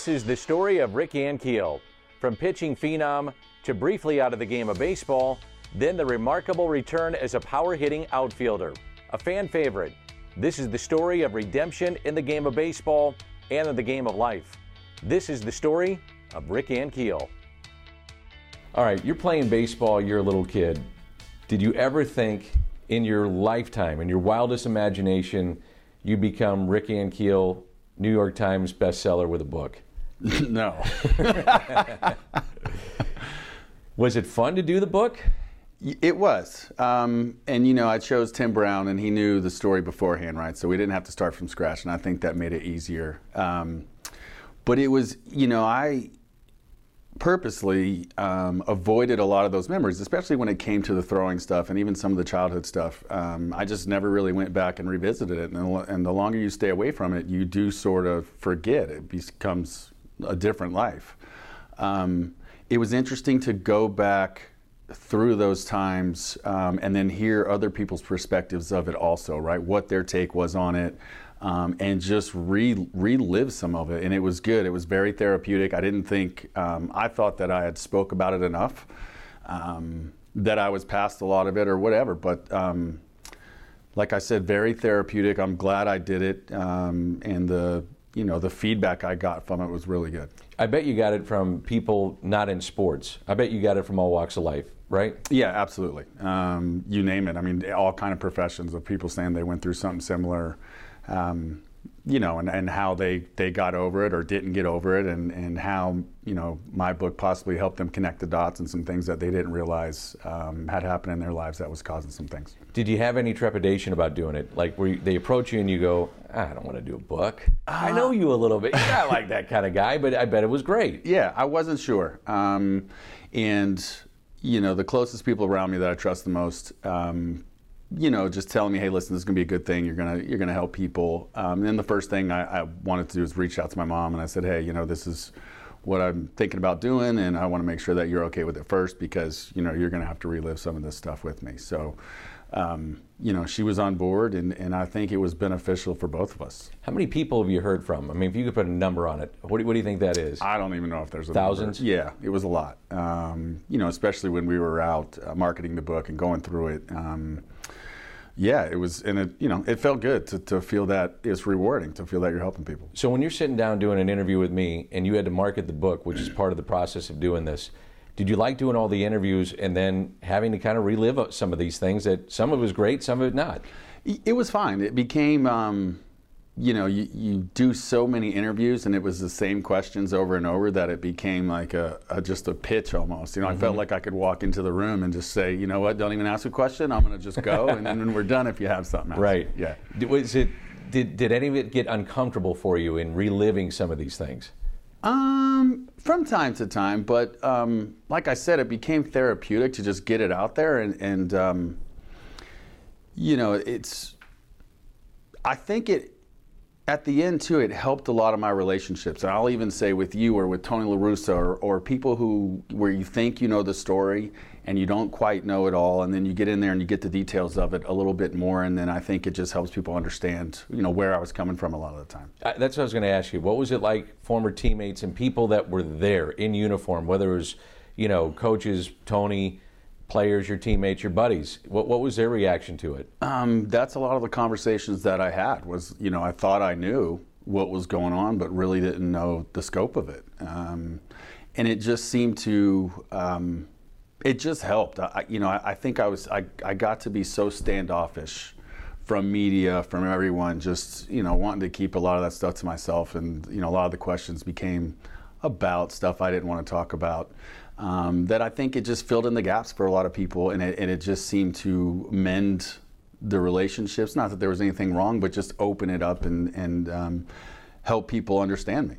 This is the story of Rick Ankiel. From pitching phenom to briefly out of the game of baseball, then the remarkable return as a power hitting outfielder. A fan favorite. This is the story of redemption in the game of baseball and in the game of life. This is the story of Rick Ankiel. All right, you're playing baseball, you're a little kid. Did you ever think in your lifetime, in your wildest imagination, you become Rick Ankiel, New York Times bestseller with a book? no. Was it fun to do the book? It was. Um, and, you know, I chose Tim Brown, and he knew the story beforehand, right? So we didn't have to start from scratch, and I think that made it easier. Um, but it was, you know, I purposely um, avoided a lot of those memories, especially when it came to the throwing stuff and even some of the childhood stuff. Um, I just never really went back and revisited it. And the, and the longer you stay away from it, you do sort of forget. It becomes a different life. Um, it was interesting to go back through those times um, and then hear other people's perspectives of it also, right? What their take was on it um, and just re- relive some of it. And it was good. It was very therapeutic. I didn't think, um, I thought that I had spoke about it enough, um, that I was past a lot of it or whatever. But um, like I said, very therapeutic. I'm glad I did it. Um, and the, you know, the feedback I got from it was really good. I bet you got it from people not in sports. I bet you got it from all walks of life, right? Yeah, absolutely. Um, you name it. I mean, all kind of professions of people saying they went through something similar um, you know, and, and how they, they got over it or didn't get over it, and, and how, you know, my book possibly helped them connect the dots and some things that they didn't realize um, had happened in their lives that was causing some things. Did you have any trepidation about doing it? Like, where they approach you and you go, I don't want to do a book. Uh, I know you a little bit. You're not like that kind of guy, but I bet it was great. Yeah, I wasn't sure. Um, and, you know, the closest people around me that I trust the most um, you know, just telling me, hey, listen, this is gonna be a good thing. You're gonna you're gonna help people. Um, and then the first thing I, I, wanted to do was reach out to my mom, and I said, hey, you know, this is what I'm thinking about doing, and I want to make sure that you're okay with it first because you know you're gonna have to relive some of this stuff with me. So. Um, you know, she was on board, and, and I think it was beneficial for both of us. How many people have you heard from? I mean, if you could put a number on it, what do, what do you think that is? I don't even know if there's a thousands. Number. Yeah, it was a lot. Um, you know, especially when we were out uh, marketing the book and going through it. Um, yeah, it was, and it you know it felt good to, to feel that it's rewarding to feel that you're helping people. So when you're sitting down doing an interview with me, and you had to market the book, which is part of the process of doing this, did you like doing all the interviews and then having to kind of relive some of these things that some of it was great, some of it not? It was fine. It became. Um, you know, you, you do so many interviews and it was the same questions over and over that it became like a, a just a pitch almost. You know, mm-hmm. I felt mm-hmm. like I could walk into the room and just say, you know what, don't even ask a question. I'm going to just go, and then we're done, if you have something. Else. Right. Yeah. Was it? Did did any of it get uncomfortable for you in reliving some of these things? Um, from time to time, but um, like I said, it became therapeutic to just get it out there, and, and um, you know, it's. I think it at the end too, it helped a lot of my relationships. And I'll even say with you or with Tony La Russa or, or people who where you think you know the story and you don't quite know it all, and then you get in there and you get the details of it a little bit more, and then I think it just helps people understand, you know, where I was coming from a lot of the time. Uh, that's what I was going to ask you. What was it like, former teammates and people that were there in uniform, whether it was, you know, coaches, Tony, players, your teammates, your buddies. What, what was their reaction to it? Um, that's a lot of the conversations that I had. Was you know I thought I knew what was going on, but really didn't know the scope of it. Um, and it just seemed to um, it just helped. I, you know I, I think I was I, I got to be so standoffish from media, from everyone, just you know wanting to keep a lot of that stuff to myself, and you know a lot of the questions became about stuff I didn't want to talk about um, that I think it just filled in the gaps for a lot of people, and it, and it just seemed to mend the relationships. Not that there was anything wrong, but just open it up and, and um, help people understand me.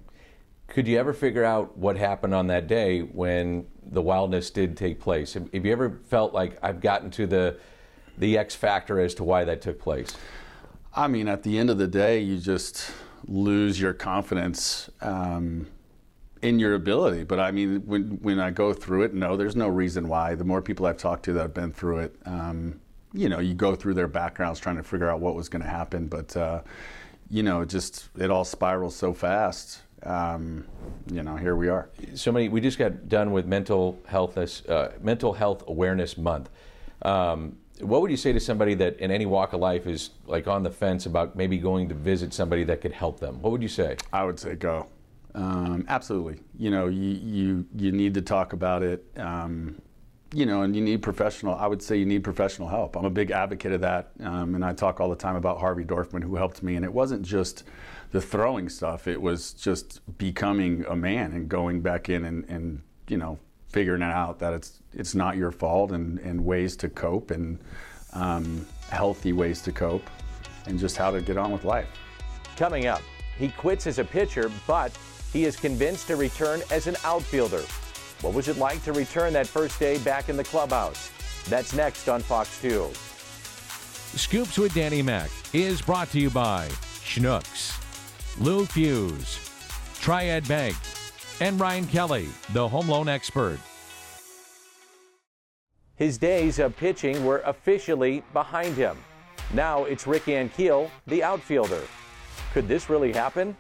Could you ever figure out what happened on that day when the wildness did take place? Have, have you ever felt like I've gotten to the the X factor as to why that took place? I mean, at the end of the day, you just lose your confidence. Um, in your ability. But I mean, when when I go through it, no, there's no reason why. The more people I've talked to that have been through it, um, you know, you go through their backgrounds trying to figure out what was going to happen. But uh, you know, just it all spirals so fast. Um, you know, here we are. So many. We just got done with mental health uh, mental health awareness month. Um, what would you say to somebody that in any walk of life is like on the fence about maybe going to visit somebody that could help them? What would you say? I would say go. Um, absolutely. You know, you, you you need to talk about it. Um, you know, and you need professional. I would say you need professional help. I'm a big advocate of that, um, and I talk all the time about Harvey Dorfman, who helped me. And it wasn't just the throwing stuff; it was just becoming a man and going back in and, and you know figuring it out that it's it's not your fault and, and ways to cope and um, healthy ways to cope and just how to get on with life. Coming up, he quits as a pitcher, but he is convinced to return as an outfielder. What was it like to return that first day back in the clubhouse? That's next on Fox 2. Scoops with Danny Mac is brought to you by Schnucks, Lou Fusz, Triad Bank, and Ryan Kelly, the home loan expert. His days of pitching were officially behind him. Now it's Rick Ankiel, the outfielder. Could this really happen?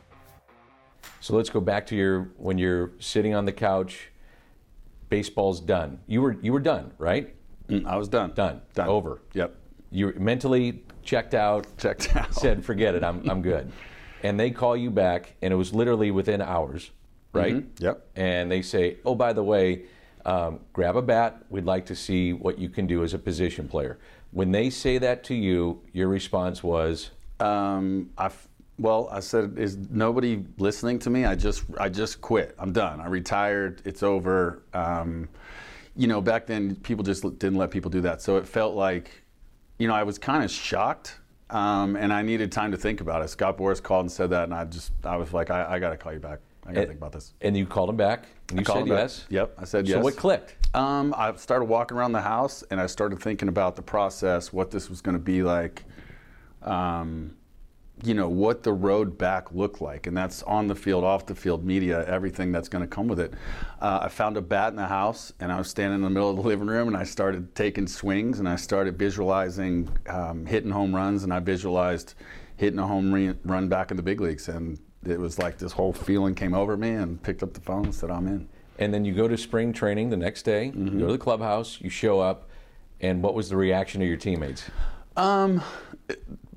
So let's go back to your when you're sitting on the couch. Baseball's done. You were you were done, right? Mm, I was done. Done. Done. Over. Yep. You mentally checked out. Checked out. Said, forget it. I'm I'm good. and they call you back, and it was literally within hours, right? Mm-hmm. Yep. And they say, oh, by the way, um, grab a bat. We'd like to see what you can do as a position player. When they say that to you, your response was, um, I well, I said, is nobody listening to me? I just, I just quit. I'm done. I retired. It's over. Um, you know, back then people just didn't let people do that. So it felt like, you know, I was kind of shocked, um, and I needed time to think about it. Scott Boras called and said that, and I just, I was like, I, I got to call you back. I got to think about this. And you called him back, and you said yes. Yep, I said yes. So what clicked? Um, I started walking around the house, and I started thinking about the process, what this was going to be like. Um, you know what the road back looked like, and that's on the field, off the field, media, everything that's going to come with it. Uh, I found a bat in the house, and I was standing in the middle of the living room, and I started taking swings, and I started visualizing um, hitting home runs, and I visualized hitting a home re- run back in the big leagues, and it was like this whole feeling came over me, and picked up the phone and said, "I'm in." And then you go to spring training the next day. Mm-hmm. You go to the clubhouse. You show up, and what was the reaction of your teammates? Um,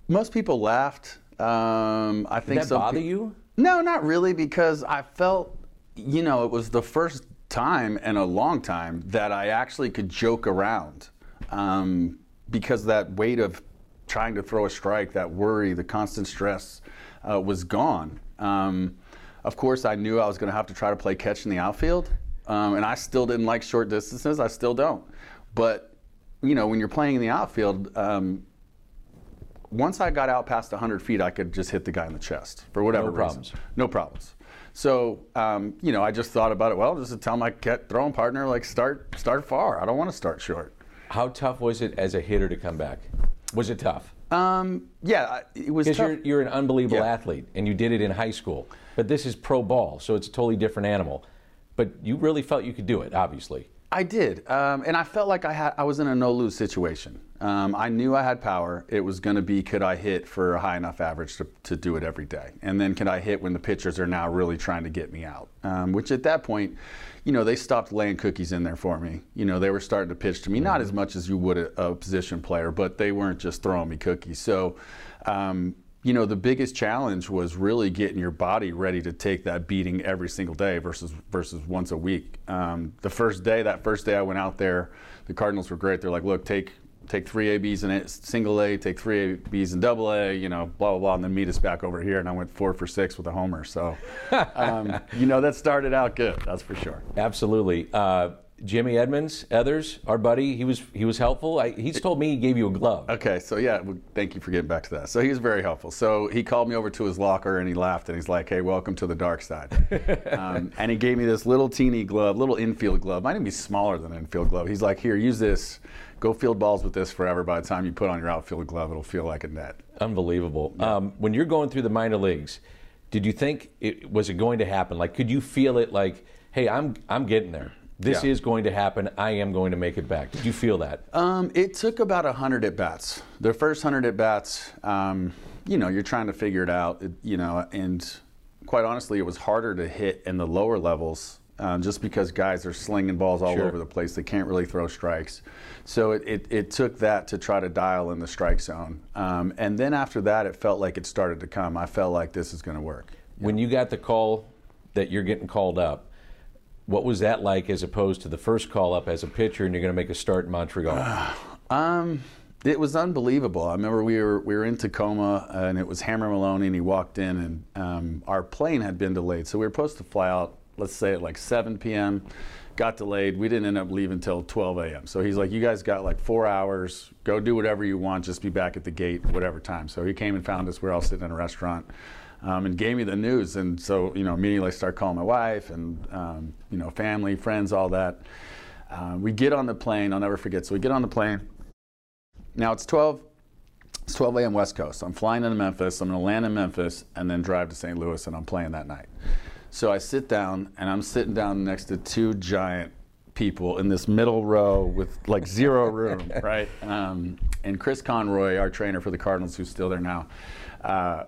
most people laughed. Um, I think Did that bother pe- you? No, not really, because I felt, you know, it was the first time in a long time that I actually could joke around, um, because that weight of trying to throw a strike, that worry, the constant stress, uh, was gone. Um, of course, I knew I was going to have to try to play catch in the outfield, um, and I still didn't like short distances. I still don't, but you know, when you're playing in the outfield um, once I got out past 100 feet, I could just hit the guy in the chest for whatever no reason. problems. No problems. So, um, you know, I just thought about it. Well, just to tell my throwing partner, like, start start far. I don't want to start short. How tough was it as a hitter to come back? Was it tough? Um, yeah, it was. Because you're, you're an unbelievable yeah. athlete, and you did it in high school. But this is pro ball, so it's a totally different animal. But you really felt you could do it, obviously. I did, um, and I felt like I had I was in a no lose situation. Um, I knew I had power. It was going to be could I hit for a high enough average to, to do it every day, and then could I hit when the pitchers are now really trying to get me out? Um, which at that point, you know, they stopped laying cookies in there for me. You know, they were starting to pitch to me, not as much as you would a, a position player, but they weren't just throwing me cookies. So. Um, you know, the biggest challenge was really getting your body ready to take that beating every single day versus versus once a week. Um, the first day, that first day I went out there, the Cardinals were great. They're like, look, take take three ABs in it, single A, take three ABs in double A, you know, blah blah blah, and then meet us back over here. And I went four for six with a homer. So, um, you know, that started out good. That's for sure. Absolutely. Uh, Jimmy Edmonds, others, our buddy, he was he was helpful. I, he's told me he gave you a glove. Okay, so yeah, well, thank you for getting back to that. So he was very helpful. So he called me over to his locker and he laughed and he's like, "Hey, welcome to the dark side." um, and he gave me this little teeny glove, little infield glove. Might even be smaller than an infield glove. He's like, "Here, use this. Go field balls with this forever. By the time you put on your outfield glove, it'll feel like a net." Unbelievable. Yeah. Um, when you're going through the minor leagues, did you think it was it going to happen? Like, could you feel it? Like, hey, I'm I'm getting there this yeah. is going to happen. I am going to make it back. Did you feel that? Um, it took about 100 at bats. The first 100 at bats, um, you know, you're trying to figure it out, you know, and quite honestly, it was harder to hit in the lower levels um, just because guys are slinging balls all Sure. over the place. They can't really throw strikes. So it, it, it took that to try to dial in the strike zone. Um, and then after that, it felt like it started to come. I felt like this is going to work. When you got the call that you're getting called up, what was that like as opposed to the first call up as a pitcher and you're going to make a start in Montreal? Um, it was unbelievable. I remember we were we were in Tacoma and it was Hammer Maloney and he walked in and um, our plane had been delayed, so we were supposed to fly out. Let's say at like 7 p.m. Got delayed. We didn't end up leaving until 12 a.m. So he's like, "You guys got like four hours. Go do whatever you want. Just be back at the gate whatever time." So he came and found us. We are all sitting in a restaurant. Um, and gave me the news, and so you know immediately I start calling my wife and um, you know family, friends, all that. Uh, we get on the plane. I'll never forget. So we get on the plane. Now it's 12. It's 12 a.m. West Coast. I'm flying into Memphis. I'm going to land in Memphis and then drive to St. Louis, and I'm playing that night. So I sit down, and I'm sitting down next to two giant people in this middle row with like zero room, right? Um, and Chris Conroy, our trainer for the Cardinals, who's still there now, uh,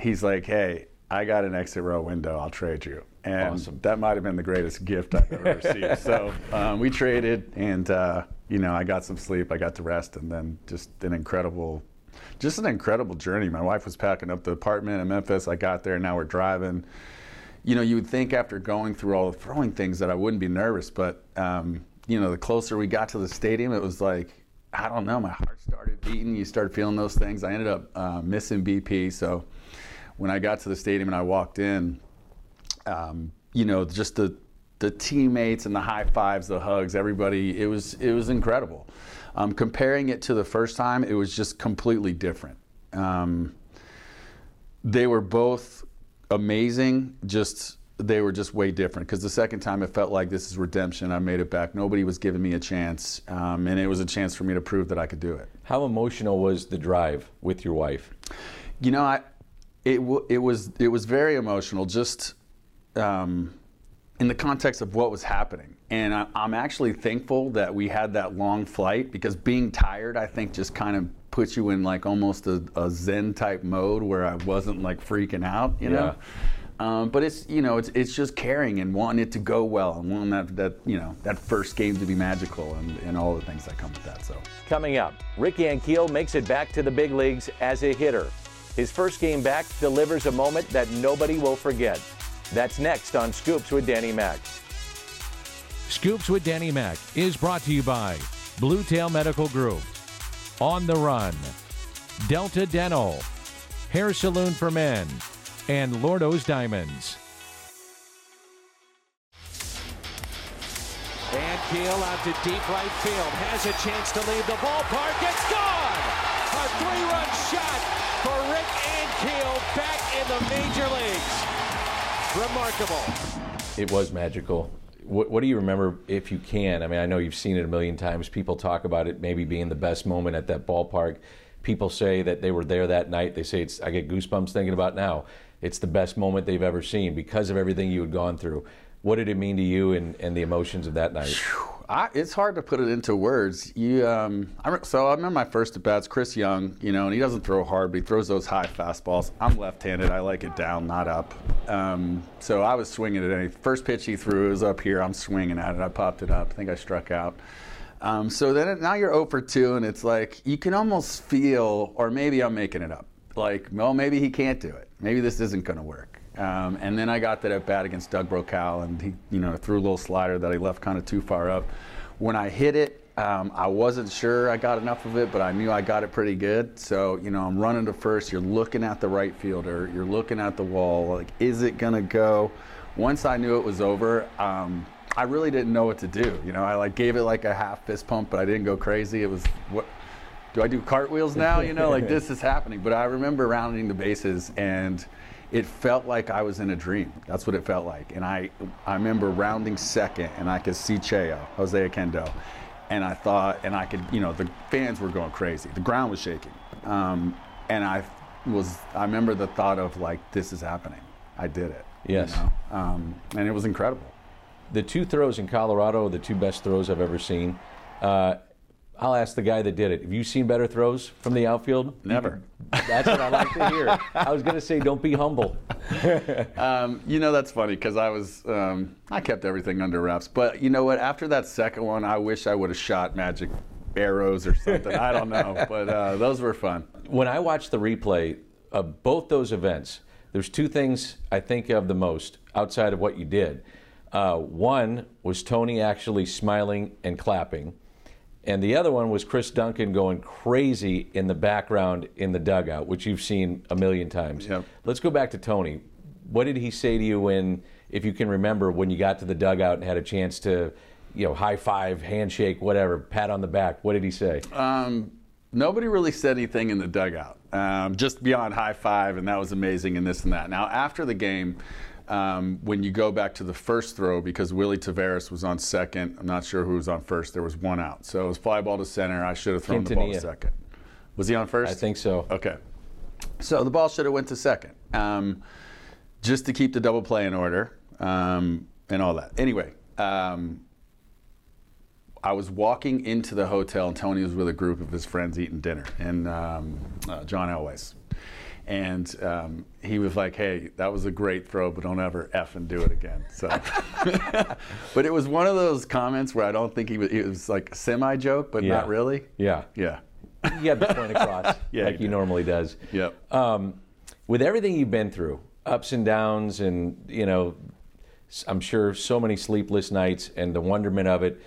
he's like, "Hey, I got an exit row window. I'll trade you." And Awesome. that might have been the greatest gift I've ever received. So um, we traded, and uh, you know, I got some sleep, I got to rest, and then just an incredible, just an incredible journey. My wife was packing up the apartment in Memphis. I got there, now we're driving. You know, you would think after going through all the throwing things that I wouldn't be nervous, but um, you know, the closer we got to the stadium, it was like. I don't know. My heart started beating. You start feeling those things. I ended up uh, missing BP. So when I got to the stadium and I walked in, um, you know, just the the teammates and the high fives, the hugs, everybody. It was it was incredible. Um, comparing it to the first time, it was just completely different. Um, they were both amazing. Just they were just way different because the second time it felt like this is redemption. I made it back. Nobody was giving me a chance, um, and it was a chance for me to prove that I could do it. How emotional was the drive with your wife? You know, I it w- it was it was very emotional, just um, in the context of what was happening. And I, I'm actually thankful that we had that long flight because being tired, I think, just kind of puts you in like almost a, a Zen type mode where I wasn't like freaking out, you know. Um, but it's you know it's it's just caring and wanting it to go well and wanting that that you know that first game to be magical and, and all the things that come with that. So. Coming up, Rick Ankiel makes it back to the big leagues as a hitter. His first game back delivers a moment that nobody will forget. That's next on Scoops with Danny Mac. Scoops with Danny Mac is brought to you by Blue Tail Medical Group, On the Run, Delta Dental, Hair Saloon for Men, and Lordo's Diamonds. Van Keel out to deep right field. Has a chance to leave the ballpark. It's gone! A three-run shot for Rick Ankiel back in the major leagues. Remarkable. It was magical. What, what do you remember, if you can? I mean, I know you've seen it a million times. People talk about it maybe being the best moment at that ballpark. People say that they were there that night. They say it's. I get goosebumps thinking about it now. It's the best moment they've ever seen because of everything you had gone through. What did it mean to you and, and the emotions of that night? I, it's hard to put it into words. You, um, I, so I remember my first at bats, Chris Young, you know, and he doesn't throw hard, but he throws those high fastballs. I'm left-handed. I like it down, not up. Um, so I was swinging at any first pitch he threw was up here. I'm swinging at it. I popped it up. I think I struck out. Um, so then it, now you're 0 for 2, and it's like you can almost feel, or maybe I'm making it up. Like, well, maybe he can't do it. Maybe this isn't going to work. Um, and then I got that at bat against Doug Brocail, and he, you know, threw a little slider that he left kind of too far up. When I hit it, um, I wasn't sure I got enough of it, but I knew I got it pretty good. So, you know, I'm running to first. You're looking at the right fielder. You're looking at the wall. Like, is it gonna go? Once I knew it was over, um, I really didn't know what to do. You know, I like gave it like a half fist pump, but I didn't go crazy. It was what do I do cartwheels now? You know, like this is happening. But I remember rounding the bases and it felt like I was in a dream. That's what it felt like. And I, I remember rounding second and I could see Cheo, Jose Oquendo. And I thought, and I could, you know, the fans were going crazy. The ground was shaking. Um, and I was, I remember the thought of like, this is happening. I did it. you Yes. know? Um, and it was incredible. The two throws in Colorado, the two best throws I've ever seen. Uh, I'll ask the guy that did it. Have you seen better throws from the outfield? Never. That's what I like to hear. I was going to say, don't be humble. Um, you know that's funny because I was um, I kept everything under wraps. But you know what? After that second one, I wish I would have shot magic arrows or something. I don't know, but uh, those were fun. When I watched the replay of both those events, there's two things I think of the most outside of what you did. Uh, one was Tony actually smiling and clapping. And the other one was Chris Duncan going crazy in the background in the dugout, which you've seen a million times. Yep. Let's go back to Tony. What did he say to you when, if you can remember, when you got to the dugout and had a chance to, you know, high five, handshake, whatever, pat on the back? What did he say? Um, nobody really said anything in the dugout, um, just beyond high five, and that was amazing, and this and that. Now, after the game, um, when you go back to the first throw, because Willy Taveras was on second, I'm not sure who was on first, there was one out. So it was fly ball to center. I should have thrown the ball to second. Was he on first? I think so. Okay. So the ball should have went to second, um, just to keep the double play in order um, and all that. Anyway, um, I was walking into the hotel, and Tony was with a group of his friends eating dinner, and um, uh, John Elway's. And um, he was like, "Hey, that was a great throw, but don't ever f and do it again." So, but it was one of those comments where I don't think he was. It was like a semi joke, but Yeah. not really. Yeah. Yeah. You got the point across Yeah, like you he normally does. Yep. Um, with everything you've been through, ups and downs, and you know, I'm sure so many sleepless nights and the wonderment of it.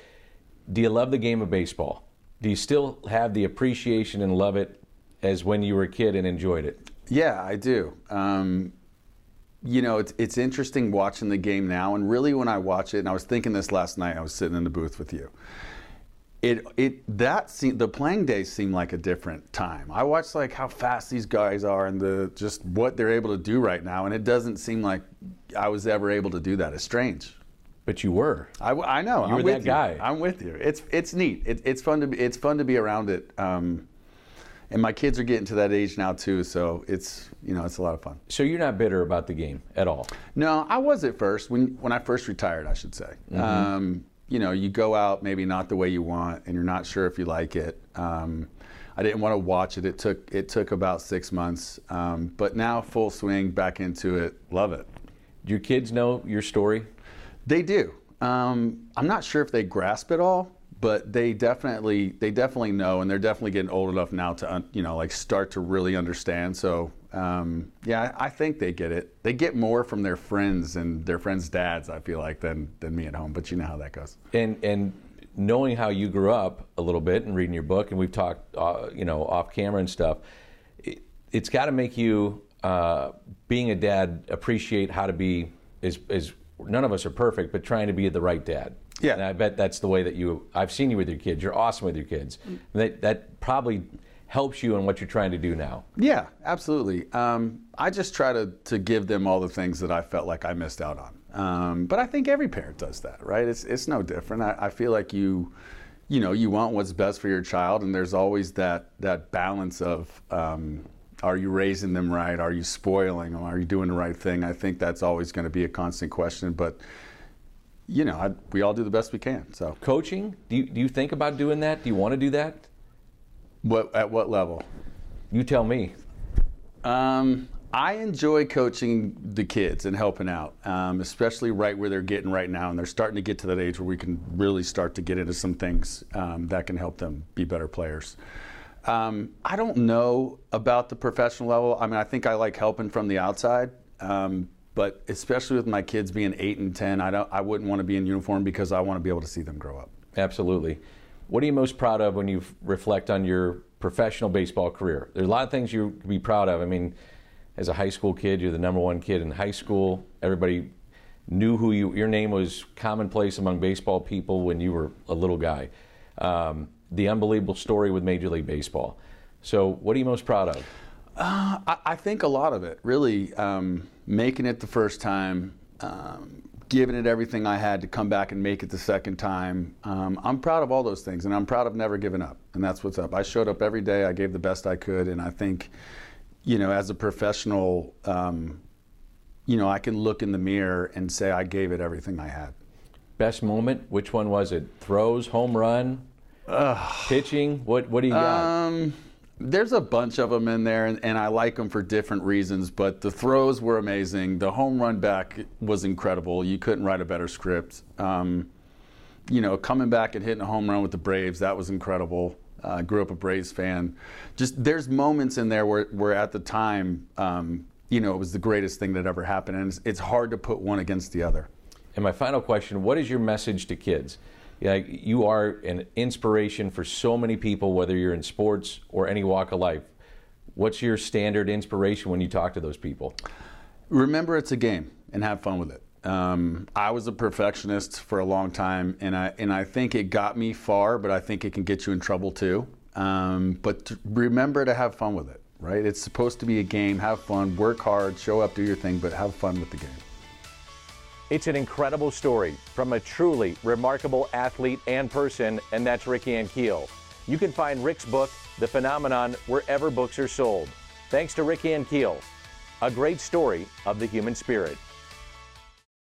Do you love the game of baseball? Do you still have the appreciation and love it as when you were a kid and enjoyed it? Yeah, I do. Um, you know, it's it's interesting watching the game now, and really when I watch it, and I was thinking this last night. I was sitting in the booth with you. It it that seem, the playing days seem like a different time. I watch like how fast these guys are and the just what they're able to do right now, and it doesn't seem like I was ever able to do that. It's strange. But you were. I, I know. You I'm were with that you. guy. I'm with you. It's it's neat. It, it's fun to be it's fun to be around it. Um, and my kids are getting to that age now too, so it's you know it's a lot of fun. So you're not bitter about the game at all. No, I was at first when when I first retired, I should say. Um, you know, you go out maybe not the way you want, and you're not sure if you like it. Um, I didn't want to watch it. It took it took about six months, um, but now full swing back into it. Love it. Do your kids know your story? They do. Um, I'm not sure if they grasp it all, but they definitely they definitely know, and they're definitely getting old enough now to un- you know like start to really understand. So um, yeah, I I think they get it. They get more from their friends and their friends' dads. I feel like than than me at home. But you know how that goes. and and knowing how you grew up a little bit and reading your book and we've talked uh, you know off camera and stuff it, it's got to make you uh, being a dad appreciate how to be is is none of us are perfect but trying to be the right dad Yeah. and i bet that's the way that you i've seen you with your kids you're awesome with your kids that that probably helps you in what you're trying to do now Yeah, absolutely. Um, I just try to, to give them all the things that I felt like I missed out on. Um, but I think every parent does that, right? It's, it's no different. I, I feel like you, you know, you want what's best for your child, and there's always that, that balance of um, are you raising them right? Are you spoiling them? Are you doing the right thing? I think that's always going to be a constant question. But, you know, I, we all do the best we can. So, coaching do you, do you think about doing that do you want to do that what, at what level? you tell me Um, I enjoy coaching the kids and helping out, um, especially right where they're getting right now, and they're starting to get to that age where we can really start to get into some things um, that can help them be better players. Um, I don't know about the professional level. I mean, I think I like helping from the outside, um, but especially with my kids being eight and ten, I don't. I wouldn't want to be in uniform because I want to be able to see them grow up. Absolutely. What are you most proud of when you reflect on your professional baseball career? There's a lot of things you can be proud of. I mean, as a high school kid, you're the number one kid in high school. Everybody knew who you. Your name was commonplace among baseball people when you were a little guy. Um, the unbelievable story with Major League Baseball. So, what are you most proud of? I, I think a lot of it, really, um, making it the first time, um, giving it everything I had to come back and make it the second time. Um, I'm proud of all those things, and I'm proud of never giving up. And that's what's up. I showed up every day. I gave the best I could, and I think, you know, as a professional, um, you know, I can look in the mirror and say I gave it everything I had. Best moment? Which one was it? Throws, home run? Pitching? What What do you got? Um, there's a bunch of them in there, and, and I like them for different reasons. But the throws were amazing. The home run back was incredible. You couldn't write a better script. Um, you know, coming back and hitting a home run with the Braves, that was incredible. I uh, grew up a Braves fan. Just there's moments in there where, where at the time, um, you know, it was the greatest thing that ever happened, and it's, it's hard to put one against the other. And my final question: What is your message to kids? Yeah, you are an inspiration for so many people, whether you're in sports or any walk of life. What's your standard inspiration when you talk to those people? Remember, it's a game, and have fun with it. Um, I was a perfectionist for a long time, and I and I think it got me far, but I think it can get you in trouble too. Um, but to remember to have fun with it, right? It's supposed to be a game. Have fun, work hard, show up, do your thing, but have fun with the game. It's an incredible story from a truly remarkable athlete and person, and that's Rick Ankiel. You can find Rick's book, The Phenomenon, wherever books are sold. Thanks to Rick Ankiel, a great story of the human spirit.